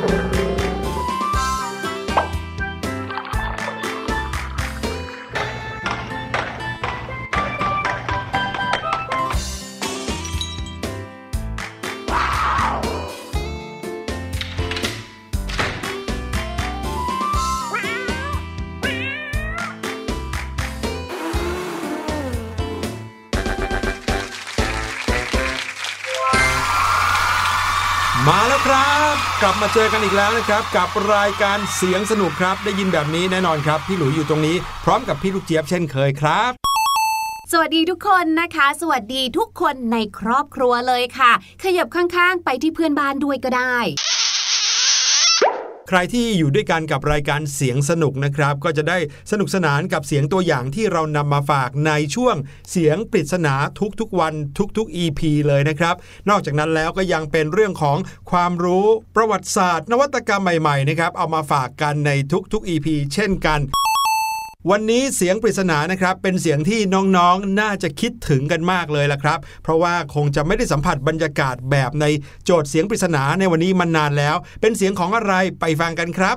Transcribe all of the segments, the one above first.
ม มาเจอกันอีกแล้วนะครับ กับรายการเสียงสนุกครับ ได้ยินแบบนี้แน่นอนครับ พี่หลุยอยู่ตรงนี้ พร้อมกับพี่ลูกเจี๊ยบเช่นเคยครับสวัสดีทุกคนนะคะ สวัสดีทุกคนในครอบครัวเลยค่ะ ขยับข้างๆ ไปที่เพื่อนบ้านด้วยก็ได้ ใครที่อยู่ด้วยกันกับรายการเสียงสนุกนะครับ ก็จะได้สนุกสนานกับเสียงตัวอย่างที่เรานำมาฝากในช่วงเสียงปริศนาทุกๆวันทุกๆ EP เลยนะครับ นอกจากนั้นแล้วก็ยังเป็นเรื่องของความรู้ประวัติศาสตร์ นวัตกรรมใหม่ๆนะครับเอามาฝากกันในทุกๆ EP เช่นกัน วันนี้เสียงปริศนานะครับเป็นเสียงที่น้องๆน่าจะคิดถึงกันมากเลยล่ะครับ เพราะว่าคงจะไม่ได้สัมผัสบรรยากาศแบบในโจทย์เสียงปริศนาในวันนี้มานานแล้ว เป็นเสียงของอะไรไปฟังกันครับ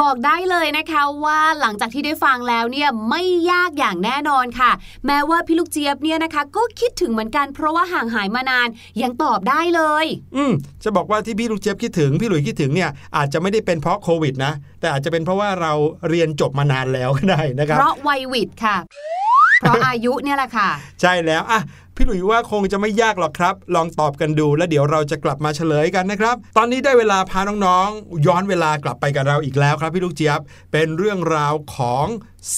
บอกได้เลยนะคะว่าหลังจากที่ได้ฟังแล้วเนี่ยไม่ยากอย่างแน่นอนค่ะ แม้ว่าพี่ลูกเจี๊ยบเนี่ยนะคะ ก็คิดถึงเหมือนกันเพราะว่าห่างหายมานานยังตอบได้เลย อืมจะบอกว่าที่พี่ลูกเจี๊ยบคิดถึงพี่หลุยคิดถึงเนี่ยอาจจะไม่ได้เป็นเพราะโควิดนะแต่อาจจะเป็นเพราะว่าเราเรียนจบมานานแล้วก็ได้นะครับเพราะวัยวิดค่ะ เพราะอายุเนี่ยแหละค่ะ ใช่แล้วอะ พี่หลุยว่าคงจะไม่ยากหรอกครับ ลองตอบกันดูแล้วเดี๋ยวเราจะกลับมาเฉลยกันนะครับ ตอนนี้ได้เวลาพาน้องๆ ย้อนเวลากลับไปกับเราอีกแล้วครับพี่ลูกเจี๊ยบ เป็นเรื่องราวของ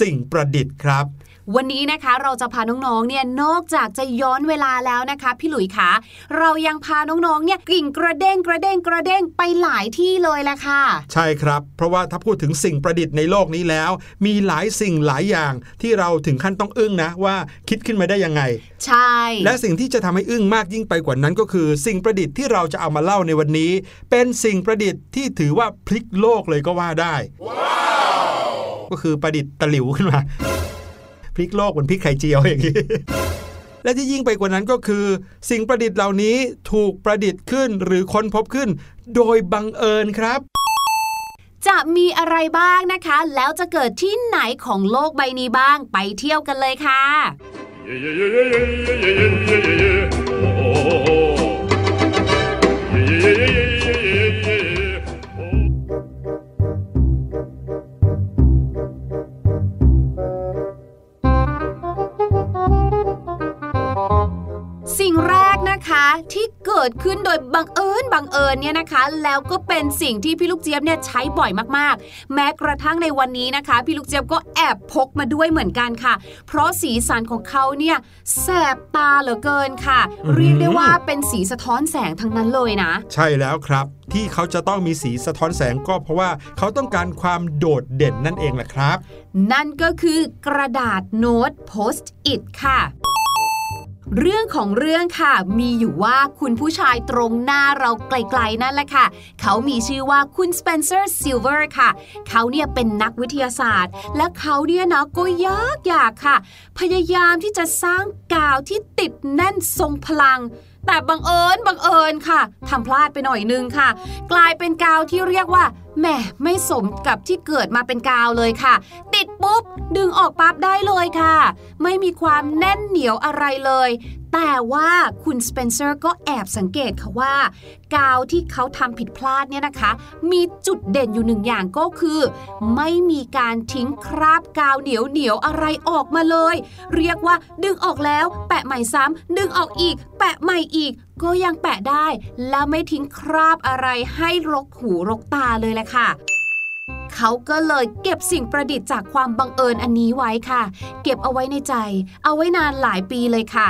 สิ่งประดิษฐ์ครับ วันนี้นะคะเราจะพาน้องๆ เนี่ยนอกจากจะย้อนเวลาแล้วนะคะ พี่หลุยคะเรายังพาน้องๆ เนี่ยกิ่งกระเด้งกระเด้งกระเด้งไปหลายที่เลยแหละค่ะ ใช่ครับ เพราะว่าถ้าพูดถึงสิ่งประดิษฐ์ในโลกนี้แล้ว มีหลายสิ่งหลายอย่างที่เราถึงขั้นต้องอึ้งนะว่าคิดขึ้นมาได้ยังไง ใช่ และสิ่งที่จะทำให้อึ้งมากยิ่งไปกว่านั้นก็คือ สิ่งประดิษฐ์ที่เราจะเอามาเล่าในวันนี้ เป็นสิ่งประดิษฐ์ที่ถือว่าพลิกโลกเลยก็ว่าได้ก็คือประดิษฐ์ตะหลิวขึ้นมาพ ลิกโลกเหมือนพลิกไข่เจียวอย่างนี้และที่ยิ่งไปกว่านั้นก็คือ สิ่งประดิษฐ์เหล่านี้ถูกประดิษฐ์ขึ้นหรือค้นพบขึ้น โดยบังเอิญครับ จะมีอะไรบ้างนะคะ แล้วจะเกิดที่ไหนของโลกใบนี้บ้างไปเที่ยวกันเลยค่ะ กิดขึ้นโดยบังเอิญบังเอิญเนี่ยนะคะ แล้วก็เป็นสิ่งที่พี่ลูกเจี๊ยบเนี่ยใช้บ่อยมากๆ แม้กระทั่งในวันนี้นะคะ พี่ลูกเจี๊ยบก็แอบพกมาด้วยเหมือนกันค่ะ เพราะสีสันของเขาเนี่ยแสบตาเหลือเกินค่ะอืมเรียกได้ว่าเป็นสีสะท้อนแสงทั้งนั้นเลยนะ ใช่แล้วครับที่เขาจะต้องมีสีสะท้อนแสงก็เพราะว่าเขาต้องการความโดดเด่นนั่นเองแหละครับ นั่นก็คือกระดาษโน้ตโพสต์อิทค่ะ เรื่องของเรื่องค่ะ มีอยู่ว่าคุณผู้ชายตรงหน้าเราไกลๆนั่นแหละค่ะ เขามีชื่อว่าคุณสเปนเซอร์ซิลเวอร์ค่ะ เขาเนี่ยเป็นนักวิทยาศาสตร์ และเขาเนี่ยนะก็ยากอยากค่ะ พยายามที่จะสร้างกาวที่ติดแน่นทรงพลังแต่บังเอิญบังเอิญค่ะทำพลาดไปหน่อยนึงค่ะ กลายเป็นกาวที่เรียกว่าแหมไม่สมกับที่เกิดมาเป็นกาวเลยค่ะ ดปุ๊บ ดึงออกปั๊บได้เลยค่ะ ไม่มีความแน่นเหนียวอะไรเลย แต่ว่าคุณสเปนเซอร์ก็แอบสังเกตค่ะว่า กาวที่เขาทำผิดพลาดเนี่ยนะคะ มีจุดเด่นอยู่หนึ่งอย่างก็คือ ไม่มีการทิ้งคราบกาวเหนียวเหนียวอะไรออกมาเลย เรียกว่าดึงออกแล้ว แปะใหม่ซ้ำดึงออกอีก แปะใหม่อีกก็ยังแปะได้ และไม่ทิ้งคราบอะไรให้รกหูรกตาเลยแหละค่ะ เขาก็เลยเก็บสิ่งประดิษฐ์จากความบังเอิญอันนี้ไว้ค่ะ เก็บเอาไว้ในใจ เอาไว้นานหลายปีเลยค่ะ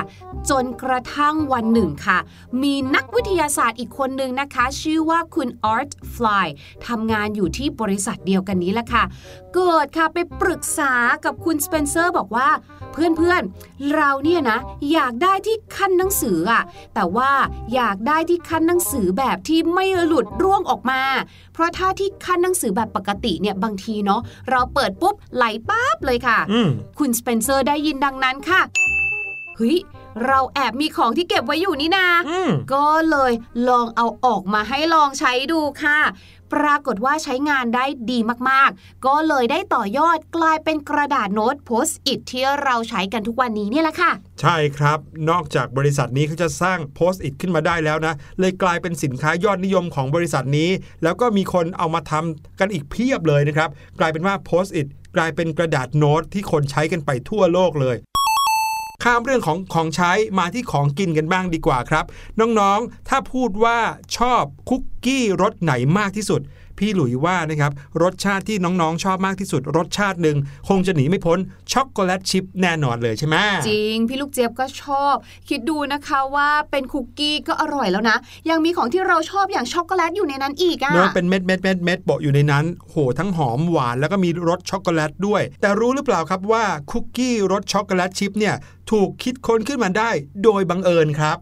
จนกระทั่งวันหนึ่งค่ะ มีนักวิทยาศาสตร์อีกคนนึงนะคะ ชื่อว่าคุณอาร์ตฟลายทำงานอยู่ที่บริษัทเดียวกันนี้แหละค่ะเกิดค่ะไปปรึกษากับคุณสเปนเซอร์บอกว่า เพื่อนๆ เราเนี่ยนะ อยากได้ที่ขั้นหนังสืออะแต่ว่าอยากได้ที่ขั้นหนังสือแบบที่ไม่หลุดร่วงออกมา เพราะถ้าที่ขั้นหนังสือแบบปกติเนี่ยบางทีเนาะเราเปิดปุ๊บไหลปั๊บเลยค่ะอืมคุณสเปนเซอร์ได้ยินดังนั้นค่ะเฮ้ยเราแอบมีของที่เก็บไว้อยู่นี่นาอืมก็เลยลองเอาออกมาให้ลองใช้ดูค่ะ ปรากฏว่าใช้งานได้ดีมากๆ ก็เลยได้ต่อยอดกลายเป็นกระดาษโน้ตโพสต์อิทที่เราใช้กันทุกวันนี้นี่แหละค่ะ ใช่ครับ นอกจากบริษัทนี้เขาจะสร้างโพสต์อิทขึ้นมาได้แล้วนะ เลยกลายเป็นสินค้ายอดนิยมของบริษัทนี้ แล้วก็มีคนเอามาทำกันอีกเพียบเลยนะครับ กลายเป็นว่าโพสต์อิทกลายเป็นกระดาษโน้ตที่คนใช้กันไปทั่วโลกเลย ข้ามเรื่องของของใช้มาที่ของกินกันบ้างดีกว่าครับ น้องๆ ถ้าพูดว่าชอบคุกกี้รสไหนมากที่สุด พี่หลุยว่านะครับรสชาติที่น้องๆ ชอบมากที่สุด รสชาติหนึ่งคงจะหนีไม่พ้นช็อกโกแลตชิพแน่นอนเลยใช่ไหมจริง พี่ลูกเจี๊ยบก็ชอบ คิดดูนะคะว่าเป็นคุกกี้ก็อร่อยแล้วนะ ยังมีของที่เราชอบอย่างช็อกโกแลตอยู่ในนั้นอีกอะเนื้อเป็นเม็ดเม็ดเม็ดเม็ดโปะอยู่ในนั้น โหทั้งหอมหวานแล้วก็มีรสช็อกโกแลตด้วย แต่รู้หรือเปล่าครับว่าคุกกี้รสช็อกโกแลตชิพเนี่ยถูกคิดค้นขึ้นมาได้โดยบังเอิญครับ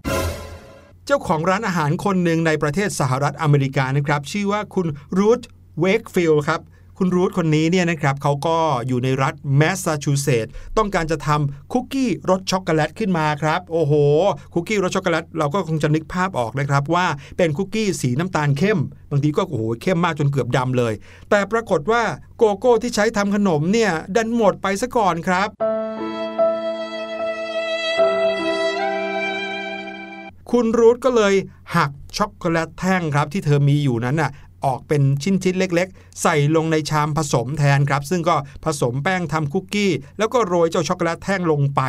เจ้าของร้านอาหารคนหนึ่งในประเทศสหรัฐอเมริกานะครับ ชื่อว่าคุณรูธเวกฟิลด์ครับคุณรูธคนนี้เนี่ยนะครับเขาก็อยู่ในรัฐแมสซาชูเซตส์ต้องการจะทำคุกกี้รสช็อกโกแลตขึ้นมาครับ โอ้โห คุกกี้รสช็อกโกแลตเราก็คงจะนึกภาพออกนะครับ ว่าเป็นคุกกี้สีน้ำตาลเข้ม บางทีก็โอ้โหเข้มมากจนเกือบดำเลย แต่ปรากฏว่าโกโก้ที่ใช้ทำขนมเนี่ยดันหมดไปซะก่อนครับ คุณรูธก็เลยหักช็อกโกแลตแท่งครับที่เธอมีอยู่นั้นน่ะออกเป็นชิ้นๆเล็กๆ ใส่ลงในชามผสมแทนครับ ซึ่งก็ผสมแป้งทำคุกกี้ แล้วก็โรยเจ้าช็อกโกแลตแท่งลงไป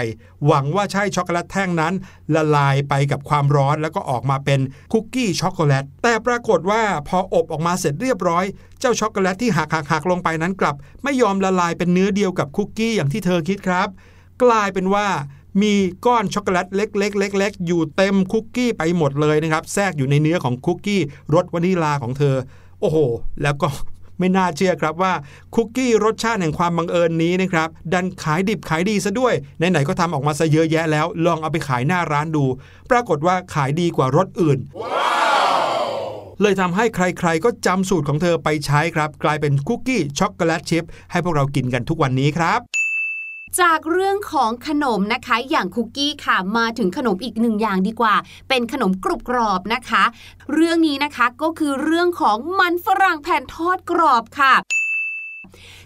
หวังว่าเจ้าช็อกโกแลตแท่งนั้น ละลายไปกับความร้อนแล้วก็ออกมาเป็นคุกกี้ช็อกโกแลต แต่ปรากฏว่าพออบออกมาเสร็จเรียบร้อย เจ้าช็อกโกแลตที่หักหักๆๆลงไปนั้นกลับ ไม่ยอมละลายเป็นเนื้อเดียวกับคุกกี้อย่างที่เธอคิดครับ กลายเป็นว่า มีก้อนช็อกโกแลตเล็กๆเล็กๆอยู่เต็มคุกกี้ไปหมดเลยนะครับแทรกอยู่ในเนื้อของคุกกี้รสวานิลาของเธอ โอ้โห แล้วก็ไม่น่าเชื่อครับว่าคุกกี้รสชาติแห่งความบังเอิญนี้นะครับ ดันขายดิบขายดีซะด้วยไหนๆก็ทำออกมาซะเยอะแยะแล้ว ลองเอาไปขายหน้าร้านดู ปรากฏว่าขายดีกว่ารสอื่นเลยทำให้ใครๆ ก็จำสูตรของเธอไปใช้ครับ กลายเป็นคุกกี้ช็อกโกแลตชิพให้พวกเรากินกันทุกวันนี้ครับ จากเรื่องของขนมนะคะ อย่างคุกกี้ค่ะมาถึงขนมอีกหนึ่งอย่างดีกว่า เป็นขนมกรุบกรอบนะคะ เรื่องนี้นะคะก็คือเรื่องของมันฝรั่งแผ่นทอดกรอบค่ะ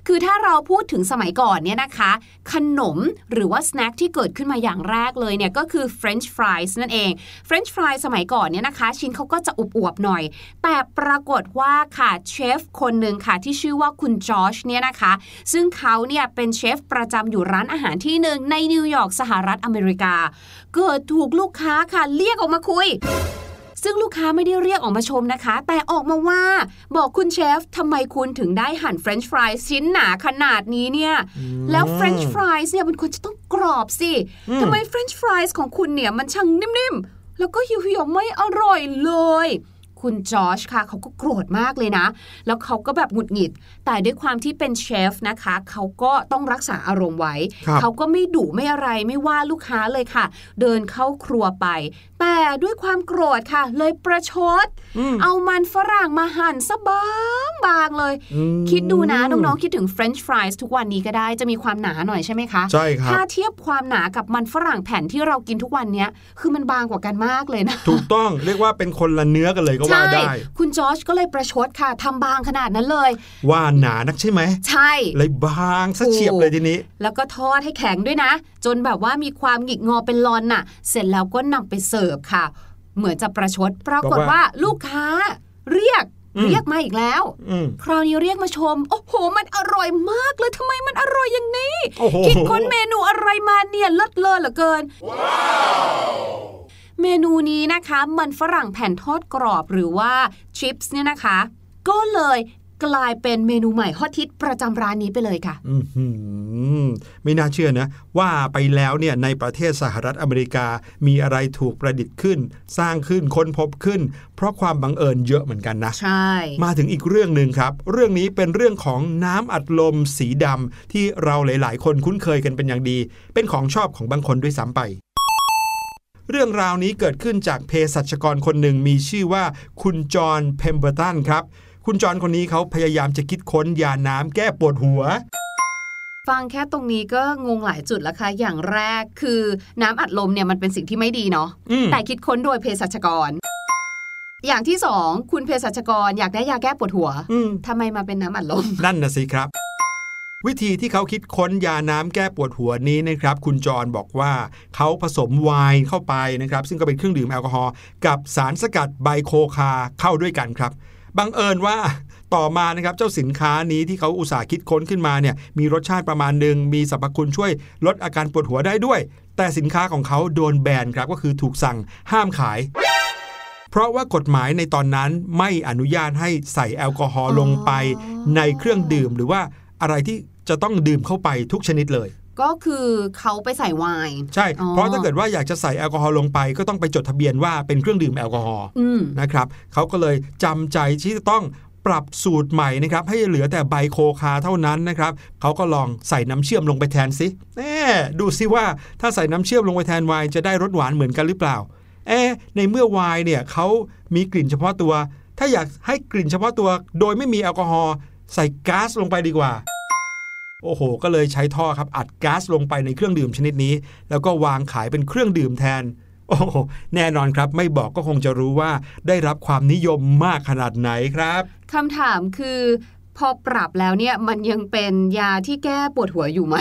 คือถ้าเราพูดถึงสมัยก่อนเนี่ยนะคะ ขนมหรือว่า snack ที่เกิดขึ้นมาอย่างแรกเลยเนี่ยก็คือ French fries นั่นเอง French fries สมัยก่อนเนี่ยนะคะ ชิ้นเขาก็จะอวบๆหน่อย แต่ปรากฏว่าค่ะเชฟคนหนึ่งค่ะที่ชื่อว่าคุณจอชเนี่ยนะคะ ซึ่งเขาเนี่ยเป็นเชฟประจำอยู่ร้านอาหารที่หนึ่งในนิวยอร์กสหรัฐอเมริกา เกิดถูกลูกค้าค่ะเรียกออกมาคุย ซึ่งลูกค้าไม่ได้เรียกออกมาชมนะคะ แต่ออกมาว่าบอกคุณเชฟทำไมคุณถึงได้หั่นเฟรนช์ฟรายชิ้นหนาขนาดนี้เนี่ย แล้วเฟรนช์ฟรายเนี่ยมันควรจะต้องกรอบสิอืมทำไมเฟรนช์ฟรายของคุณเนี่ยมันช่างนิ่มๆ แล้วก็เหี่ยวๆไม่อร่อยเลยคุณจอชค่ะเขาก็โกรธมากเลยนะ แล้วเขาก็แบบหงุดหงิด แต่ด้วยความที่เป็นเชฟนะคะ เขาก็ต้องรักษาอารมณ์ไว้ครับเขาก็ไม่ดุไม่อะไรไม่ว่าลูกค้าเลยค่ะ เดินเข้าครัวไป แต่ด้วยความโกรธค่ะ เลยประชดอืมเอามันฝรั่งมาหั่นซะบางบางๆเลยอืมคิดดูนะ น้อง ๆ คิดถึง French fries ทุกวันนี้ก็ได้จะมีความหนาหน่อยใช่ไหมคะ ใช่ครับ ถ้าเทียบความหนากับมันฝรั่งแผ่นที่เรากินทุกวันเนี้ยคือมันบางกว่ากันมากเลยนะ ถูกต้องเรียกว่าเป็นคนละเนื้อกันเลยก็ว่าได้ คุณจอร์จก็เลยประชดค่ะทำบางขนาดนั้นเลย ว่าหนานักใช่ไหมใช่เลยบางซะเฉียบเลยทีนี้ แล้วก็ทอดให้แข็งด้วยนะ จนแบบว่ามีความหงิกงอเป็นลอนน่ะ เสร็จแล้วก็นำไปเสิร์ฟค่ะ เหมือนจะประชดปรากฏบอกว่าว่าลูกค้าเรียกอืมเรียกมาอีกแล้วอืมคราวนี้เรียกมาชม โอ้โห มันอร่อยมากเลยทำไมมันอร่อยอย่างนี้โอ้โหคิดค้นเมนูอะไรมาเนี่ยเลิศเลอเหลือเกิน เมนูนี้นะคะ มันฝรั่งแผ่นทอดกรอบหรือว่าชิปส์เนี่ยนะคะ ก็เลย กลายเป็นเมนูใหม่ฮอตฮิตประจำร้านนี้ไปเลยค่ะอื้อหือไม่น่าเชื่อนะ ว่าไปแล้วเนี่ยในประเทศสหรัฐอเมริกามีอะไรถูกประดิษฐ์ขึ้น สร้างขึ้นค้นพบขึ้น เพราะความบังเอิญเยอะเหมือนกันนะใช่มาถึงอีกเรื่องหนึ่งครับ เรื่องนี้เป็นเรื่องของน้ำอัดลมสีดำที่เราหลาย ๆ คนคุ้นเคยกันเป็นอย่างดี เป็นของชอบของบางคนด้วยซ้ำไปเรื่องราวนี้เกิดขึ้นจากเภสัชกรคนหนึ่งมีชื่อว่าคุณจอห์นเพมเบอร์ตันครับ คุณจอห์นคนนี้เขาพยายามจะคิดค้นยาน้ำแก้ปวดหัวฟังแค่ตรงนี้ก็งงหลายจุดแล้วค่ะ อย่างแรกคือน้ำอัดลมเนี่ยมันเป็นสิ่งที่ไม่ดีเนาะอืมแต่คิดค้นโดยเภสัชกร อย่างที่สองคุณเภสัชกรอยากได้ยาแก้ปวดหัวอืมทำไมมาเป็นน้ำอัดลม นั่นนะสิครับ วิธีที่เขาคิดค้นยาน้ำแก้ปวดหัวนี้นะครับ คุณจรบอกว่าเขาผสมไวน์เข้าไปนะครับ ซึ่งก็เป็นเครื่องดื่มแอลกอฮอล์กับสารสกัดไบโคคาเข้าด้วยกันครับ บังเอิญว่าต่อมานะครับเจ้าสินค้านี้ที่เขาอุตสาห์คิดค้นขึ้นมาเนี่ยมีรสชาติประมาณหนึ่งมีสรรพคุณช่วยลดอาการปวดหัวได้ด้วย แต่สินค้าของเขาโดนแบนครับก็คือถูกสั่งห้ามขาย เพราะว่ากฎหมายในตอนนั้นไม่อนุญาตให้ใส่แอลกอฮอล์ลงไป ในเครื่องดื่มหรือว่าอะไรที่จะต้องดื่มเข้าไปทุกชนิดเลย ก็คือเขาไปใส่ไวน์ใช่อ๋อเพราะถ้าเกิดว่าอยากจะใส่แอลกอฮอล์ลงไป ก็ต้องไปจดทะเบียนว่าเป็นเครื่องดื่มแอลกอฮอล์อืมนะครับเขาก็เลยจำใจที่จะต้องปรับสูตรใหม่นะครับให้เหลือแต่ใบโคคาเท่านั้นนะครับเขาก็ลองใส่น้ำเชื่อมลงไปแทนสิแน่ดูสิว่าถ้าใส่น้ำเชื่อมลงไปแทนไวน์จะได้รสหวานเหมือนกันหรือเปล่าเอ๊ะในเมื่อไวน์เนี่ยเขามีกลิ่นเฉพาะตัว ถ้าอยากให้กลิ่นเฉพาะตัว โดยไม่มีแอลกอฮอล์ใส่ก๊าซลงไปดีกว่า โอ้โห ก็เลยใช้ท่อครับอัดก๊าซลงไปในเครื่องดื่มชนิดนี้ แล้วก็วางขายเป็นเครื่องดื่มแทน โอ้โหแน่นอนครับ ไม่บอกก็คงจะรู้ว่าได้รับความนิยมมากขนาดไหนครับคำถามคือพอปรับแล้วเนี่ยมันยังเป็นยาที่แก้ปวดหัวอยู่ไหม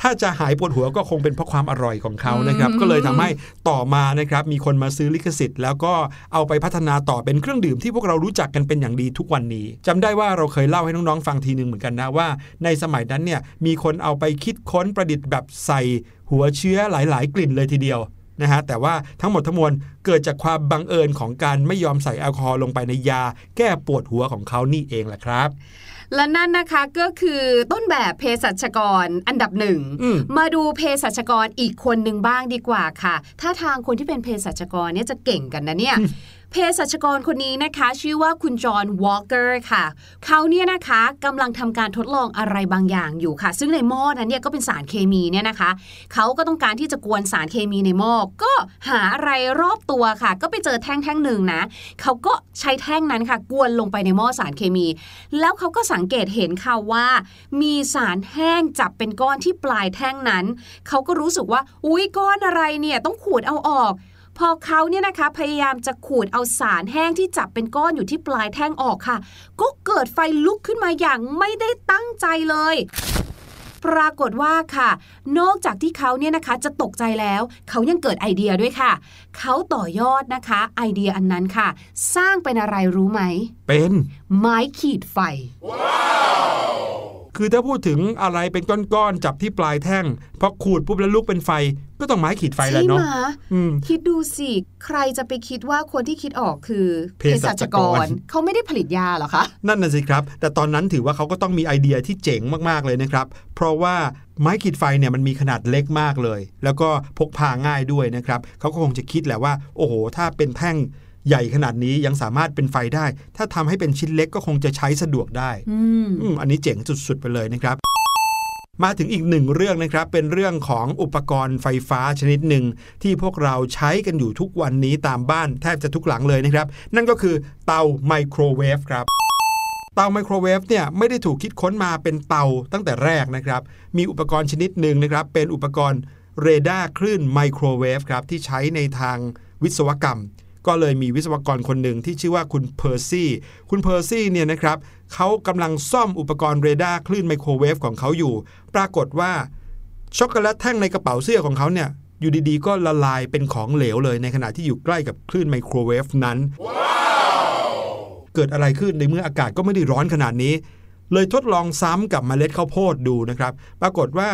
ถ้าจะหายปวดหัวก็คงเป็นเพราะความอร่อยของเขานะครับอืมก็เลยทำให้ต่อมานะครับมีคนมาซื้อลิขสิทธิ์ แล้วก็เอาไปพัฒนาต่อเป็นเครื่องดื่มที่พวกเรารู้จักกันเป็นอย่างดีทุกวันนี้จำได้ว่าเราเคยเล่าให้น้องๆฟังทีหนึ่งเหมือนกันนะว่า ในสมัยนั้นเนี่ยมีคนเอาไปคิดค้นประดิษฐ์แบบใส่หัวเชื้อหลายๆ กลิ่นเลยทีเดียวนะฮะแต่ว่าทั้งหมดทั้งมวลเกิดจากความบังเอิญของการไม่ยอมใส่แอลกอฮอล์ลงไปในยา แก้ปวดหัวของเขานี่เองแหละครับ และนั่นนะคะก็คือต้นแบบเภสัชกรอันดับหนึ่งอืมมาดูเภสัชกรอีกคนหนึ่งบ้างดีกว่าค่ะ ถ้าทางคนที่เป็นเภสัชกรเนี่ยจะเก่งกันนะเนี่ย เภสัชกรคนนี้นะคะ ชื่อว่าคุณจอห์นวอลเกอร์ค่ะเขาเนี่ยนะคะกำลังทำการทดลองอะไรบางอย่างอยู่ค่ะ ซึ่งในหม้อนั้นเนี่ยก็เป็นสารเคมีเนี่ยนะคะเขาก็ต้องการที่จะกวนสารเคมีในหม้อก็หาอะไรรอบตัวค่ะ ก็ไปเจอแท่งแท่งหนึ่งนะเขาก็ใช้แท่งนั้นค่ะ กวนลงไปในหม้อสารเคมี แล้วเขาก็สังเกตเห็นค่ะว่า มีสารแห้งจับเป็นก้อนที่ปลายแท่งนั้นเขาก็รู้สึกว่า อุ๊ยก้อนอะไรเนี่ยต้องขูดเอาออก พอเขาเนี่ยนะคะพยายามจะขูดเอาสารแห้งที่จับเป็นก้อนอยู่ที่ปลายแท่งออกค่ะ ก็เกิดไฟลุกขึ้นมาอย่างไม่ได้ตั้งใจเลย ปรากฏว่าค่ะ นอกจากที่เขาเนี่ยนะคะจะตกใจแล้ว เขายังเกิดไอเดียด้วยค่ะ เขาต่อยอดนะคะ ไอเดียอันนั้นค่ะ สร้างเป็นอะไรรู้ไหม เป็นไม้ขีดไฟ คือถ้าพูดถึงอะไรเป็นก้อนๆจับที่ปลายแท่งพอขูดปุ๊บแล้วลุกเป็นไฟ ก็ต้องไม้ขีดไฟแหล้วใช่เนาะไหมอืมคิดดูสิใครจะไปคิดว่าคนที่คิดออกคือเภสัชกรเขาไม่ได้ผลิตยาเหรอคะนั่นน่ะสิครับ แต่ตอนนั้นถือว่าเขาก็ต้องมีไอเดียที่เจ๋งมากๆเลยนะครับ เพราะว่าไม้ขีดไฟเนี่ยมันมีขนาดเล็กมากเลย แล้วก็พกพาง่ายด้วยนะครับเขาก็คงจะคิดแหละว่า โอ้โห ถ้าเป็นแท่ง ใหญ่ขนาดนี้ยังสามารถเป็นไฟได้ ถ้าทำให้เป็นชิ้นเล็กก็คงจะใช้สะดวกได้อืมอืมอันนี้เจ๋งสุดๆไปเลยนะครับมาถึงอีกหนึ่งเรื่องนะครับ เป็นเรื่องของอุปกรณ์ไฟฟ้าชนิดหนึ่ง ที่พวกเราใช้กันอยู่ทุกวันนี้ตามบ้านแทบจะทุกหลังเลยนะครับ นั่นก็คือเตาไมโครเวฟครับ เตาไมโครเวฟเนี่ยไม่ได้ถูกคิดค้นมาเป็นเตาตั้งแต่แรกนะครับ มีอุปกรณ์ชนิดหนึ่งนะครับ เป็นอุปกรณ์เรดาร์คลื่นไมโครเวฟครับที่ใช้ในทางวิศวกรรม ก็เลยมีวิศวกรคนหนึ่งที่ชื่อว่าคุณเพอร์ซี่ คุณเพอร์ซี่เนี่ยนะครับเขากำลังซ่อมอุปกรณ์เรดาร์คลื่นไมโครเวฟของเขาอยู่ ปรากฏว่าช็อกโกแลตแท่งในกระเป๋าเสื้อของเขาเนี่ยอยู่ดีๆ ก็ละลายเป็นของเหลวเลยในขณะที่อยู่ใกล้กับคลื่นไมโครเวฟนั้น เกิดอะไรขึ้นในเมื่ออากาศก็ไม่ได้ร้อนขนาดนี้ เลยทดลองซ้ำกับเมล็ดข้าวโพดดูนะครับ ปรากฏว่า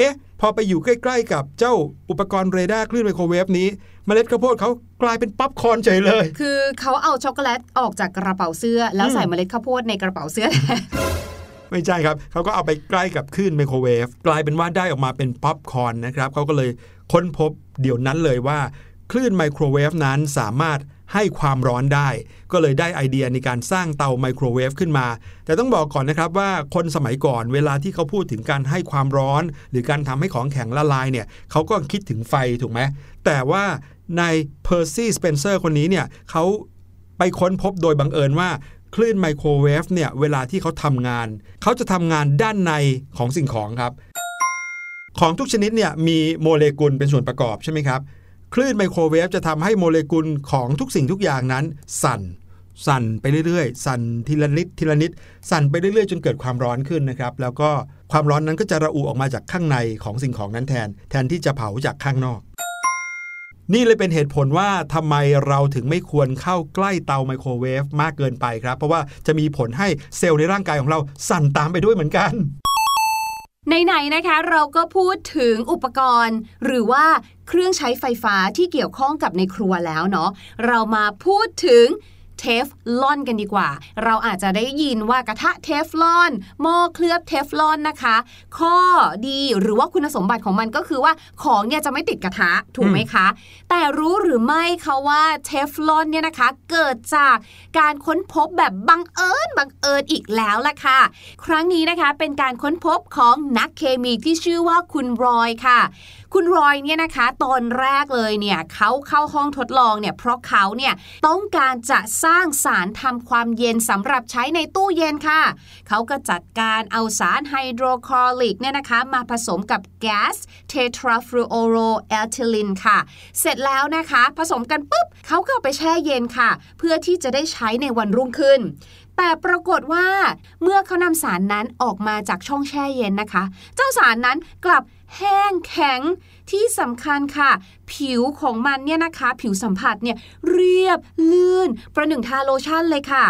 เอ๊ะ พอไปอยู่ใกล้ ๆ กับเจ้าอุปกรณ์เรดาร์คลื่นไมโครเวฟนี้เมล็ดข้าวโพดเขากลายเป็นป๊อปคอร์นเฉยเลย คือเขาเอาช็อกโกแลตออกจากกระเป๋าเสื้อ แล้วใส่เมล็ดข้าวโพดในกระเป๋าเสื้อไม่ใช่ครับ เขาก็เอาไปใกล้กับคลื่นไมโครเวฟกลายเป็นว่าได้ออกมาเป็นป๊อปคอร์นนะครับเขาก็เลยค้นพบเดี๋ยวนั้นเลยว่า คลื่นไมโครเวฟนั้นสามารถ ให้ความร้อนได้ ก็เลยได้ไอเดียในการสร้างเตาไมโครเวฟขึ้นมา แต่ต้องบอกก่อนนะครับว่าคนสมัยก่อนเวลาที่เขาพูดถึงการให้ความร้อน หรือการทำให้ของแข็งละลายเนี่ยเขาก็คิดถึงไฟถูกไหมแต่ว่านายเพอร์ซี่สเปนเซอร์คนนี้เนี่ยเขาไปค้นพบโดยบังเอิญว่าคลื่นไมโครเวฟเนี่ยเวลาที่เขาทำงาน เขาจะทำงานด้านในของสิ่งของครับ ของทุกชนิดเนี่ยมีโมเลกุลเป็นส่วนประกอบใช่ไหมครับ คลื่นไมโครเวฟจะทำให้โมเลกุลของทุกสิ่งทุกอย่างนั้น สั่น สั่นไปเรื่อยๆ สั่นทีละนิดทีละนิด สั่นไปเรื่อยๆ จนเกิดความร้อนขึ้นนะครับ แล้วก็ความร้อนนั้นก็จะระอุออกมาจากข้างในของสิ่งของนั้นแทน แทนที่จะเผาจากข้างนอก นี่เลยเป็นเหตุผลว่าทำไมเราถึงไม่ควรเข้าใกล้เตาไมโครเวฟมากเกินไปครับ เพราะว่าจะมีผลให้เซลล์ในร่างกายของเราสั่นตามไปด้วยเหมือนกันไหนๆนะคะเราก็พูดถึงอุปกรณ์ หรือว่า เครื่องใช้ไฟฟ้าที่เกี่ยวข้องกับในครัวแล้วเนาะเรามาพูดถึงเทฟลอนกันดีกว่า เราอาจจะได้ยินว่ากระทะเทฟลอน หม้อเคลือบเทฟลอนนะคะ ข้อดีหรือว่าคุณสมบัติของมันก็คือว่าของเนี่ยจะไม่ติดกระทะถูกไหมคะ แต่รู้หรือไม่คะว่าเทฟลอนเนี่ยนะคะ เกิดจากการค้นพบแบบบังเอิญบังเอิญอีกแล้วล่ะค่ะ ครั้งนี้นะคะเป็นการค้นพบของนักเคมีที่ชื่อว่าคุณรอยค่ะ คุณรอยเนี่ยนะคะ ตอนแรกเลยเนี่ยเขาเข้าห้องทดลองเนี่ยเพราะเขาเนี่ยต้องการจะสร้างสารทำความเย็นสำหรับใช้ในตู้เย็นค่ะ เขาก็จัดการเอาสารไฮโดรคลอริกเนี่ยนะคะ มาผสมกับแก๊สเททราฟลูโอโรเอทิลินค่ะ เสร็จแล้วนะคะ ผสมกันปุ๊บเขาก็ไปแช่เย็นค่ะ เพื่อที่จะได้ใช้ในวันรุ่งขึ้นแต่ปรากฏว่าเมื่อเขานำสารนั้นออกมาจากช่องแช่เย็นนะคะ เจ้าสารนั้นกลับ แห้งแข็งที่สำคัญค่ะ ผิวของมันเนี่ยนะคะ ผิวสัมผัสเนี่ยเรียบลื่น ประหนึ่งทาโลชั่นเลยค่ะ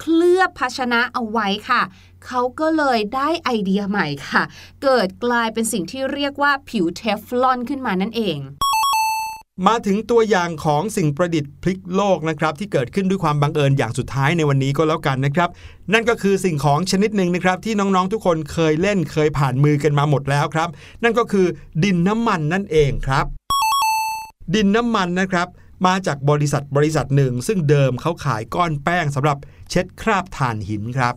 เคลือบภาชนะเอาไว้ค่ะเขาก็เลยได้ไอเดียใหม่ค่ะ เกิดกลายเป็นสิ่งที่เรียกว่าผิวเทฟลอนขึ้นมานั่นเอง มาถึงตัวอย่างของสิ่งประดิษฐ์พลิกโลกนะครับที่เกิดขึ้นด้วยความบังเอิญอย่างสุดท้ายในวันนี้ก็แล้วกันนะครับ นั่นก็คือสิ่งของชนิดหนึ่งนะครับ ที่น้องๆทุกคนเคยเล่นเคยผ่านมือกันมาหมดแล้วครับ นั่นก็คือดินน้ำมันนั่นเองครับ ดินน้ำมันนะครับ มาจากบริษัทบริษัทหนึ่ง ซึ่งเดิมเขาขายก้อนแป้งสำหรับเช็ดคราบถ่านหินครับ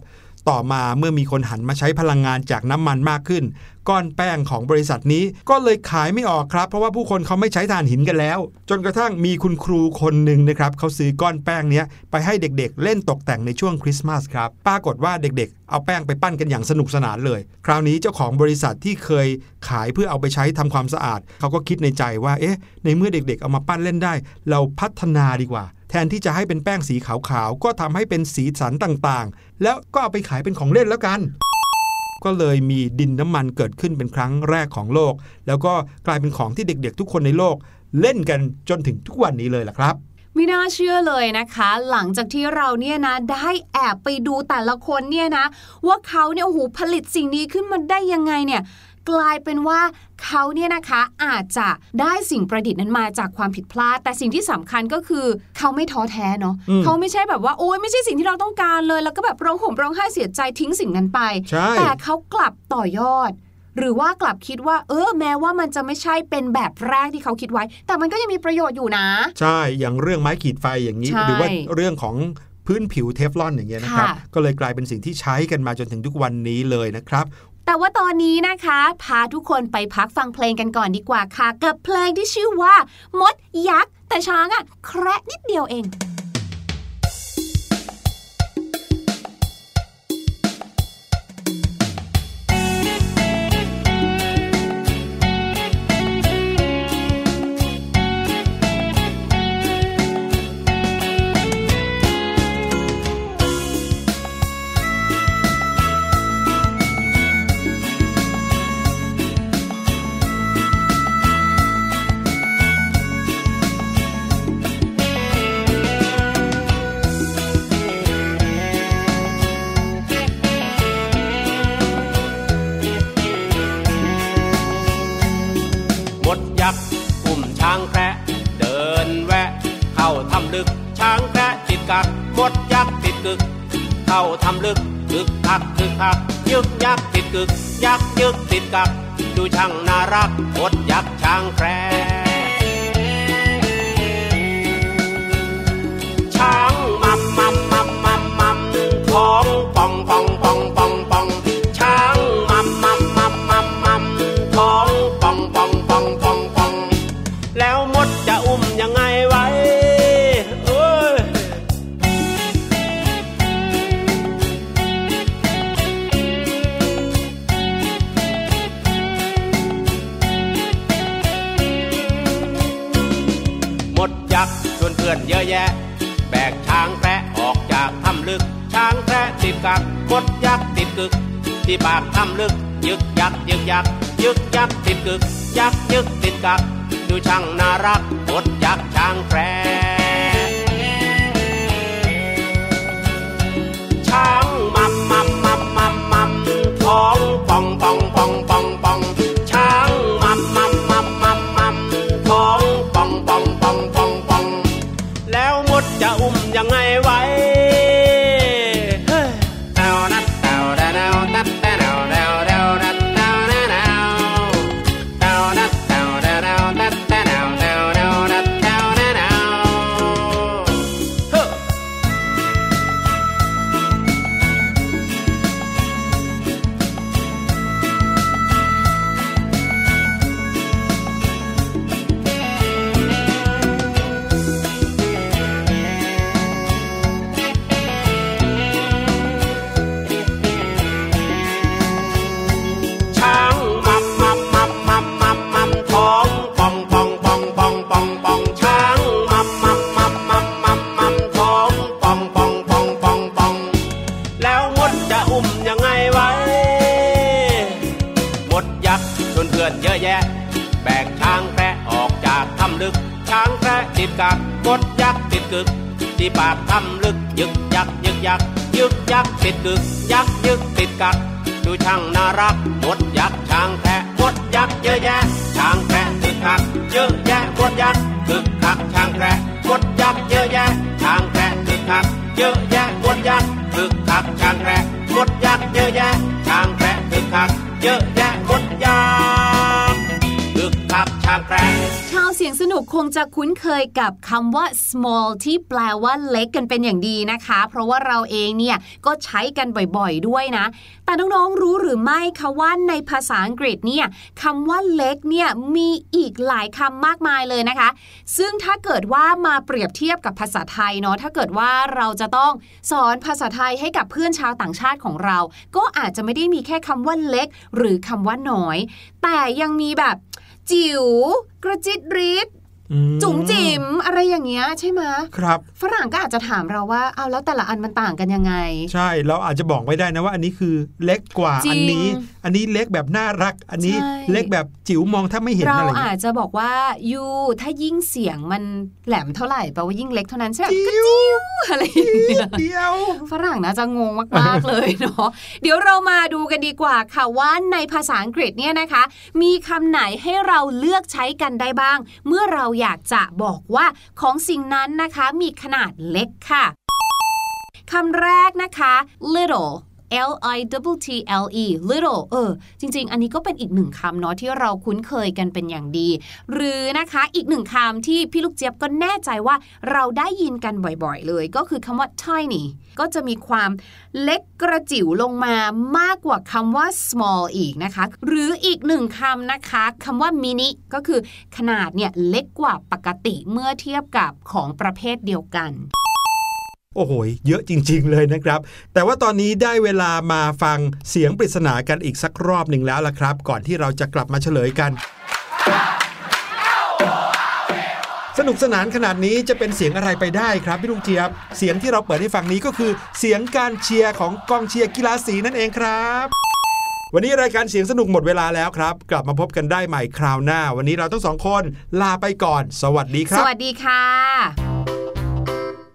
ต่อมาเมื่อมีคนหันมาใช้พลังงานจากน้ำมันมากขึ้น ก้อนแป้งของบริษัทนี้ก็เลยขายไม่ออกครับ เพราะว่าผู้คนเขาไม่ใช้ถ่านหินกันแล้ว จนกระทั่งมีคุณครูคนหนึ่งนะครับเขาซื้อก้อนแป้งนี้ไปให้เด็กๆ เล่นตกแต่งในช่วงคริสต์มาสครับปรากฏว่าเด็กๆ เอาแป้งไปปั้นกันอย่างสนุกสนานเลย คราวนี้เจ้าของบริษัทที่เคยขายเพื่อเอาไปใช้ทำความสะอาดเขาก็คิดในใจว่าเอ๊ะในเมื่อเด็กๆ เอามาปั้นเล่นได้ เราพัฒนาดีกว่า แทนที่จะให้เป็นแป้งสีขาวๆ ก็ทำให้เป็นสีสันต่างๆ แล้วก็เอาไปขายเป็นของเล่นแล้วกัน ก็เลยมีดินน้ำมันเกิดขึ้นเป็นครั้งแรกของโลก แล้วก็กลายเป็นของที่เด็กๆ ทุกคนในโลก เล่นกันจนถึงทุกวันนี้เลยล่ะครับไม่น่าเชื่อเลยนะคะ หลังจากที่เราเนี่ยนะได้แอบไปดูแต่ละคนเนี่ยนะ ว่าเขาเนี่ยโอ้โหผลิตสิ่งนี้ขึ้นมาได้ยังไงเนี่ย กลายเป็นว่าเขาเนี่ยนะคะอาจจะได้สิ่งประดิษฐ์นั้นมาจากความผิดพลาด แต่สิ่งที่สำคัญก็คือเขาไม่ท้อแท้เนาะอืมเขาไม่ใช่แบบว่าโอ๊ยไม่ใช่สิ่งที่เราต้องการเลย แล้วก็แบบร้องห่มร้องไห้เสียใจทิ้งสิ่งนั้นไปใช่แต่เขากลับต่อยอดหรือว่ากลับคิดว่า เออแม้ว่ามันจะไม่ใช่เป็นแบบแรกที่เขาคิดไว้ แต่มันก็ยังมีประโยชน์อยู่นะ ใช่อย่างเรื่องไม้ขีดไฟอย่างนี้ใช่หรือว่าเรื่องของพื้นผิวเทฟลอนอย่างเงี้ยนะครับค่ะก็เลยกลายเป็นสิ่งที่ใช้กันมาจนถึงทุกวันนี้เลยนะครับ แต่ว่าตอนนี้นะคะ พาทุกคนไปพักฟังเพลงกันก่อนดีกว่าค่ะ กับเพลงที่ชื่อว่า มดยักษ์ แต่ช้างอะ่ะแคระนิดเดียวเอง มดจะอุ้มยังไงไว้เอ้ยหมดยักษ์ชวนเพื่อนเยอะแยะ แบกช้างแคระออกจากถ้ำลึก ช้างแคระติดกักหมดยักษ์ติดกึก ที่ปากถ้ำลึก ยึกยักยึกยักยึกยักติดกึกยักยึกติดกัก ดูช่างน่ารักหมดยักช้างแคร ที่ปากถ้ำลึกยึกยักยึกยักยึกยักติดกึกยักยึกติดกักดูช่างน่ารักมดยักษ์ช้างแพะมดยักษ์เยอะแยะช้างแพะคึกคักเยอะแยะมดยักษ์คึกคักช้างแพะมดยักษ์เยอะแยะช้างแพะคึกคักเยอะแยะมดยักษ์คึกคักช้างแพะมดยักษ์เยอะแยะช้างแพะคึกคักเยอะแยะมดยักษ์ คึกคักช้าแพะชาวเสียงสนุกคงจะคุ้นเคยกับคำว่า small ที่แปลว่าเล็กกันเป็นอย่างดีนะคะ เพราะว่าเราเองเนี่ยก็ใช้กันบ่อยๆด้วยนะ แต่น้องๆรู้หรือไม่คะว่าในภาษาอังกฤษเนี่ยคำว่าเล็กเนี่ยมีอีกหลายคำมากมายเลยนะคะ ซึ่งถ้าเกิดว่ามาเปรียบเทียบกับภาษาไทยเนาะถ้าเกิดว่าเราจะต้องสอนภาษาไทยให้กับเพื่อนชาวต่างชาติของเรา ก็อาจจะไม่ได้มีแค่คำว่าเล็ก หรือคำว่าน้อย แต่ยังมีแบบ จิ๋วกระจิตริด จุ๋มจิ๋มอะไรอย่างเงี้ยใช่ไหมครับ ฝรั่งก็อาจจะถามเราว่าเอาแล้วแต่ละอันมันต่างกันยังไง ใช่เราอาจจะบอกไม่ได้นะว่า อันนี้คือเล็กกว่าจริงอันนี้ อันนี้เล็กแบบน่ารัก อันนี้ใช่เล็กแบบจิ๋วมองถ้าไม่เห็นเราอะไรอย่างอาเงี้ยจจะบอกว่ายูถ้ายิ่งเสียงมันแหลมเท่าไหร่แปลว่ายิ่งเล็กเท่านั้นใช่ไหมจิ๋วอะไรอย่างเงี้ยเดียวฝรั่งน่าจะงงมากๆเลยเนาะเดี๋ยวเรามาดูกันดีกว่าค่ะว่าในภาษาอังกฤษเนี่ยนะคะ มีคำไหนให้เราเลือกใช้กันได้บ้าง เมื่อเราอยากจะบอกว่าของสิ่งนั้นนะคะมีขนาดเล็กค่ะคำแรกนะคะ little L I T T L E little เออ จริง ๆ อันนี้ก็เป็นอีกหนึ่งคำเนาะที่เราคุ้นเคยกันเป็นอย่างดี หรือนะคะอีกหนึ่งคำที่พี่ลูกเจี๊ยบก็แน่ใจว่าเราได้ยินกันบ่อยๆ เลย ก็คือคำว่า tiny ก็จะมีความเล็กกระจิ๋วลงมามากกว่าคำว่า small อีกนะคะ หรืออีกหนึ่งคำนะคะคำว่า mini ก็คือขนาดเนี่ยเล็กกว่าปกติเมื่อเทียบกับของประเภทเดียวกัน โอ้โห เยอะจริง ๆ เลยนะครับ แต่ว่าตอนนี้ได้เวลามาฟังเสียงปริศนากันอีกสักรอบหนึ่งแล้วล่ะครับ ก่อนที่เราจะกลับมาเฉลยกัน สนุกสนานขนาดนี้จะเป็นเสียงอะไรไปได้ครับพี่ลุงเจี๊ยบ เสียงที่เราเปิดให้ฟังนี้ก็คือ เสียงการเชียร์ของกองเชียร์กีฬาสีนั่นเองครับวันนี้รายการเสียงสนุกหมดเวลาแล้วครับ กลับมาพบกันได้ใหม่คราวหน้า วันนี้เราทั้งสองคนลาไปก่อน สวัสดีครับ สวัสดีค่ะ